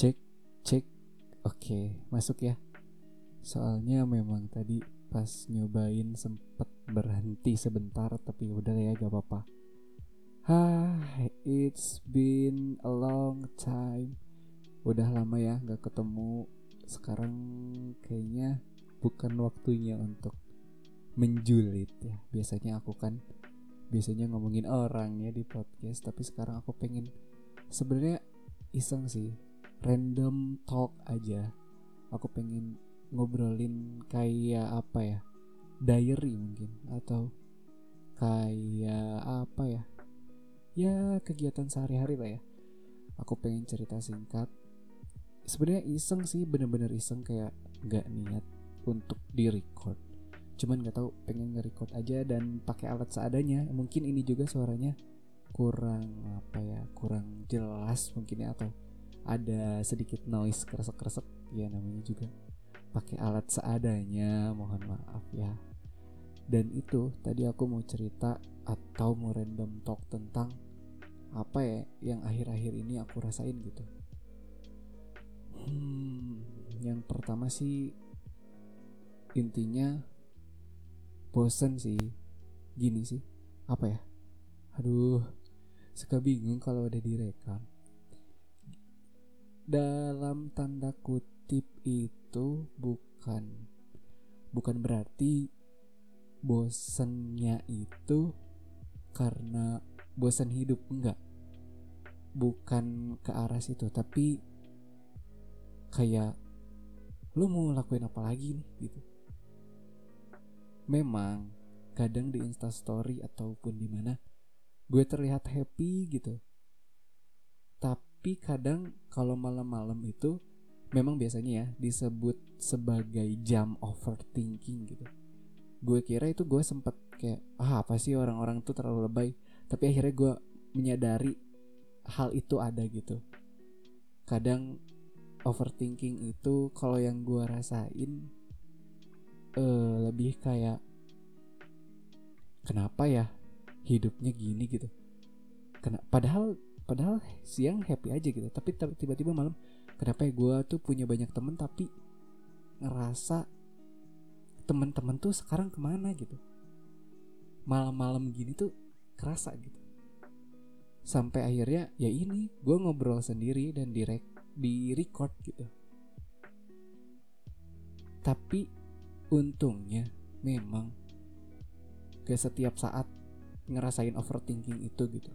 Cek, cek. Oke, masuk ya. Soalnya memang tadi pas nyobain sempet berhenti sebentar tapi udah ya gak apa-apa. Hah, it's been a long time. Udah lama ya gak ketemu. Sekarang kayaknya bukan waktunya untuk menjulit ya. Biasanya aku kan biasanya ngomongin orang ya di podcast, tapi sekarang aku pengen sebenarnya iseng sih, random talk aja. Aku pengen ngobrolin kayak apa ya? Diary mungkin atau kayak apa ya? Ya kegiatan sehari-hari lah ya. Aku pengen cerita singkat. Sebenarnya iseng sih, bener-bener iseng kayak nggak niat untuk di record cuman nggak tahu pengen nge-record aja dan pakai alat seadanya mungkin ini juga suaranya kurang apa ya kurang jelas mungkin ya atau ada sedikit noise kresek-kresek ya namanya juga. Pakai alat seadanya mohon maaf ya. Dan itu tadi aku mau cerita atau mau random talk tentang apa ya yang akhir-akhir ini aku rasain gitu. Hmm yang pertama sih intinya bosen sih. Gini sih apa ya? Aduh suka bingung kalau udah direkam dalam tanda kutip itu bukan bukan berarti bosennya itu karena bosan hidup enggak. Bukan ke arah situ tapi kayak lu mau lakuin apa lagi nih gitu. Memang kadang di instastory ataupun di mana gue terlihat happy gitu. Tapi kadang kalau malam-malam itu memang biasanya ya disebut sebagai jam overthinking gitu. Gue kira itu gue sempet kayak ah apa sih orang-orang tuh terlalu lebay? Tapi akhirnya gue menyadari hal itu ada gitu. Kadang overthinking itu kalau yang gue rasain uh, lebih kayak kenapa ya hidupnya gini gitu? Kena, padahal padahal siang happy aja gitu. Tapi tiba-tiba malam kenapa ya gue tuh punya banyak temen tapi ngerasa teman-teman tuh sekarang ke mana gitu? Malam-malam gini tuh kerasa gitu. Sampai akhirnya ya ini gue ngobrol sendiri dan direct di record gitu. Tapi untungnya memang ke setiap saat ngerasain overthinking itu gitu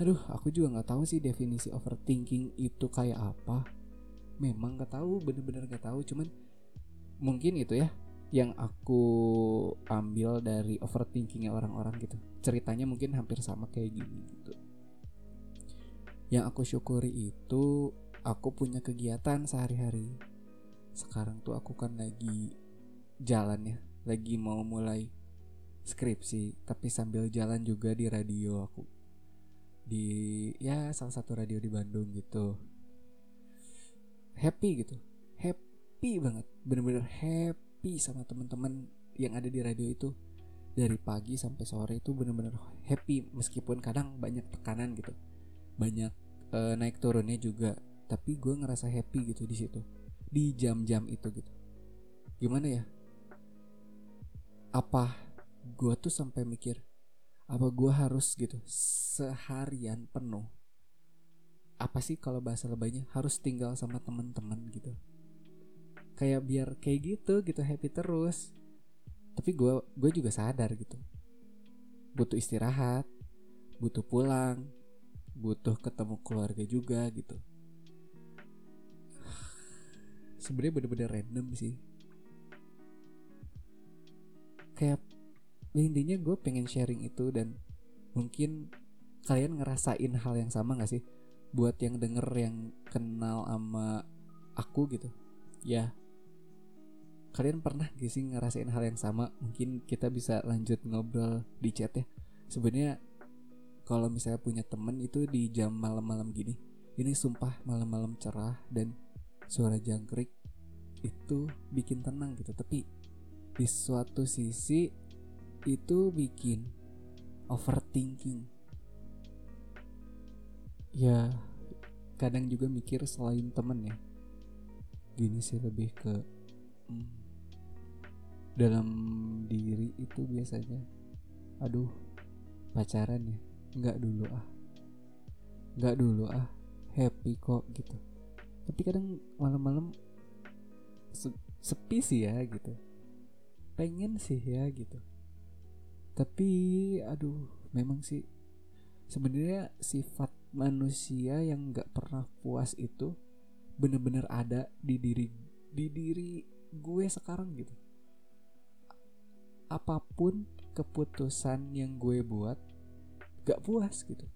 aduh aku juga nggak tahu sih definisi overthinking itu kayak apa. Memang nggak tahu bener-bener nggak tahu. Cuman mungkin itu ya yang aku ambil dari overthinkingnya orang-orang gitu. Ceritanya mungkin hampir sama kayak gini gitu. Yang aku syukuri itu aku punya kegiatan sehari-hari. Sekarang tuh aku kan lagi jalan ya lagi mau mulai skripsi tapi sambil jalan juga di radio aku di ya salah satu radio di Bandung gitu. Happy gitu. Happy banget. Bener-bener happy sama teman-teman yang ada di radio itu. Dari pagi sampai sore itu bener-bener happy. Meskipun kadang banyak tekanan gitu. Banyak uh, naik turunnya juga. Tapi gue ngerasa happy gitu di situ. Di jam-jam itu gitu. Gimana ya? Apa gue tuh sampai mikir apa gue harus gitu seharian penuh apa sih kalau bahasa lebaynya? Harus tinggal sama teman-teman gitu. Kayak biar kayak gitu gitu happy terus. Tapi gue gue juga sadar gitu. Butuh istirahat butuh pulang butuh ketemu keluarga juga gitu. Sebenarnya bener-bener random sih. Kayak intinya gue pengen sharing itu dan mungkin kalian ngerasain hal yang sama gak sih? Buat yang denger yang kenal sama aku gitu. Ya kalian pernah gak sih ngerasain hal yang sama? Mungkin kita bisa lanjut ngobrol di chat ya. Sebenarnya kalau misalnya punya temen itu di jam malam-malam gini ini sumpah malam-malam cerah dan suara jangkrik itu bikin tenang gitu. Tapi di suatu sisi itu bikin overthinking. Ya kadang juga mikir selain temen ya. Gini sih lebih ke hmm, dalam diri itu biasanya aduh pacaran ya nggak dulu ah. Nggak dulu ah happy kok gitu. Tapi kadang malam-malam sepi sih ya gitu. Pengen sih ya gitu tapi aduh memang sih sebenarnya sifat manusia yang nggak pernah puas itu bener-bener ada di diri di diri gue sekarang gitu. Apa pun keputusan yang gue buat gak puas gitu.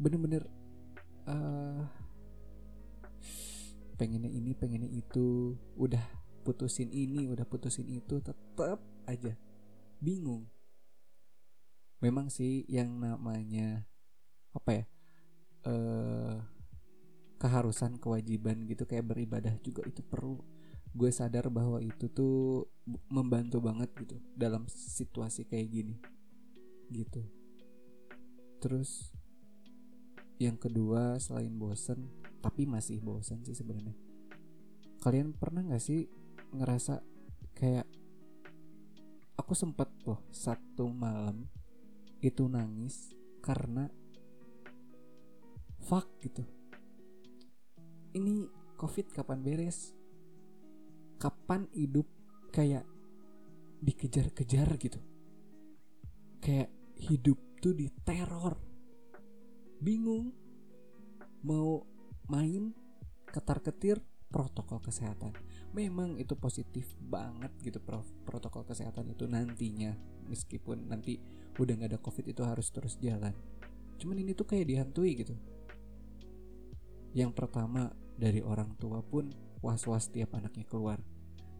Bener-bener uh, pengennya ini pengennya itu udah putusin ini udah putusin itu tetap aja bingung. Memang sih yang namanya apa ya eh keharusan kewajiban gitu kayak beribadah juga itu perlu. Gue sadar bahwa itu tuh membantu banget gitu dalam situasi kayak gini gitu. Terus yang kedua selain bosen tapi masih bosen sih sebenarnya. Kalian pernah nggak sih ngerasa kayak aku sempet loh satu malam itu nangis karena fuck gitu. Ini covid kapan beres? Kapan hidup kayak dikejar-kejar gitu? Kayak hidup tuh diteror bingung mau main ketar-ketir protokol kesehatan. Memang itu positif banget gitu pro protokol kesehatan itu nantinya meskipun nanti udah nggak ada covid itu harus terus jalan. Cuman ini tuh kayak dihantui gitu. Yang pertama dari orang tua pun was-was tiap anaknya keluar.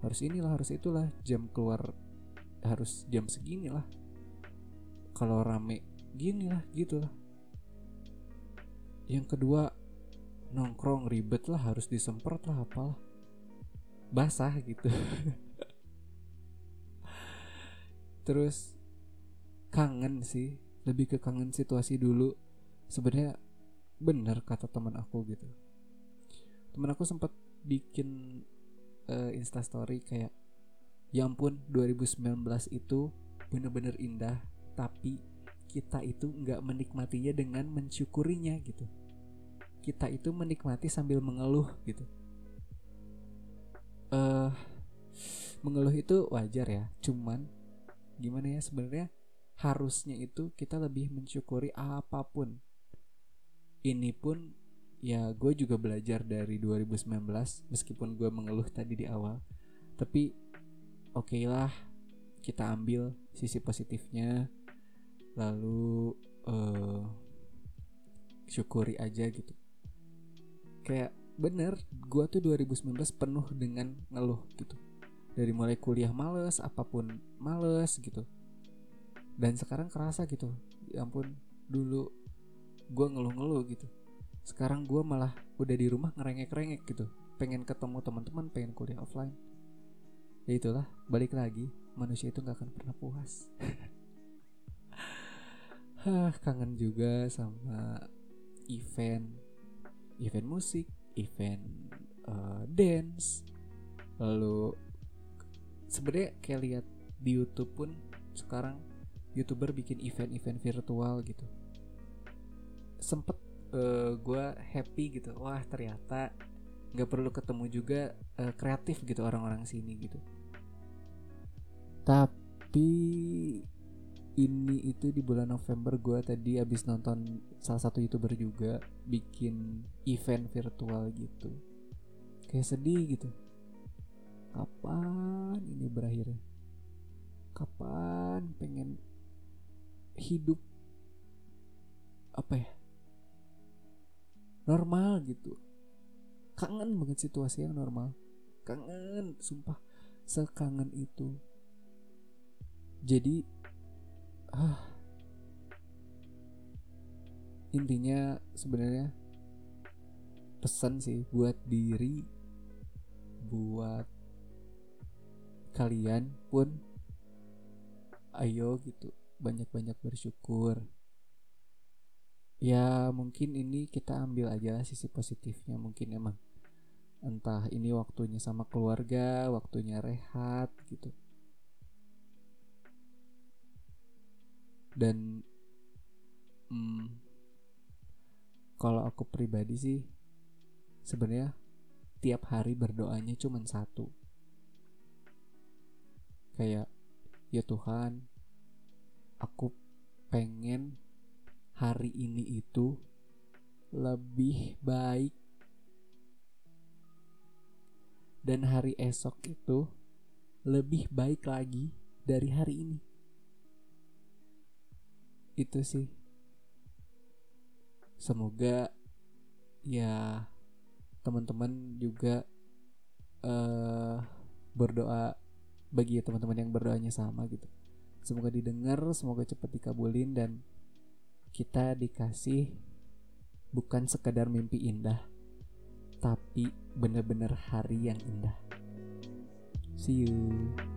Harus inilah harus itulah jam keluar harus jam segini lah kalau rame gini lah gitulah. Yang kedua nongkrong ribet lah harus disemprot lah apalah. Basah gitu. Terus kangen sih. Lebih ke kangen situasi dulu. Sebenarnya benar kata teman aku gitu. Teman aku sempat bikin uh, instastory kayak ya ampun 2019 itu bener-bener indah tapi kita itu nggak menikmatinya dengan mensyukurinya gitu kita itu menikmati sambil mengeluh gitu. Uh, mengeluh itu wajar ya cuman gimana ya sebenarnya harusnya itu kita lebih mensyukuri apa pun. Ini pun ya gue juga belajar dari 2019 meskipun gue mengeluh tadi di awal. Tapi oke okay lah kita ambil sisi positifnya lalu uh, syukuri aja gitu kayak bener gue tuh 2019 penuh dengan ngeluh gitu. Dari mulai kuliah males apa pun males gitu. Dan sekarang kerasa gitu ya ampun dulu gue ngeluh-ngeluh gitu. Sekarang gue malah udah di rumah ngerengek-rengek gitu. Pengen ketemu teman-teman pengen kuliah offline. Ya itulah balik lagi manusia itu nggak akan pernah puas. Hah, kangen juga sama event event musik event uh, dance. Lalu sebenarnya kayak lihat di YouTube pun sekarang youtuber bikin event-event virtual gitu. Sempet uh, eh, gue happy gitu. Wah ternyata nggak perlu ketemu juga uh, kreatif gitu orang-orang sini gitu. Tapi ini itu di bulan November gue tadi abis nonton salah satu youtuber juga bikin event virtual gitu. Kayak sedih gitu. Kapan ini berakhirnya kapan pengen hidup apa ya? Normal gitu. Kangen banget situasi yang normal. Kangen sumpah. Sekangen itu. Jadi ah. Intinya sebenarnya pesan sih buat diri buat kalian pun ayo gitu banyak-banyak bersyukur. Ya mungkin ini kita ambil aja sisi positifnya mungkin emang entah ini waktunya sama keluarga waktunya rehat gitu dan hmm, kalau aku pribadi sih sebenarnya tiap hari berdoanya cuma satu. Kayak ya Tuhan aku pengen hari ini itu lebih baik. Dan hari esok itu lebih baik lagi dari hari ini itu sih semoga ya teman-teman juga uh, berdoa bagi teman-teman yang berdoanya sama gitu semoga didengar semoga cepat dikabulin dan kita dikasih bukan sekadar mimpi indah, tapi benar-benar hari yang indah. See you.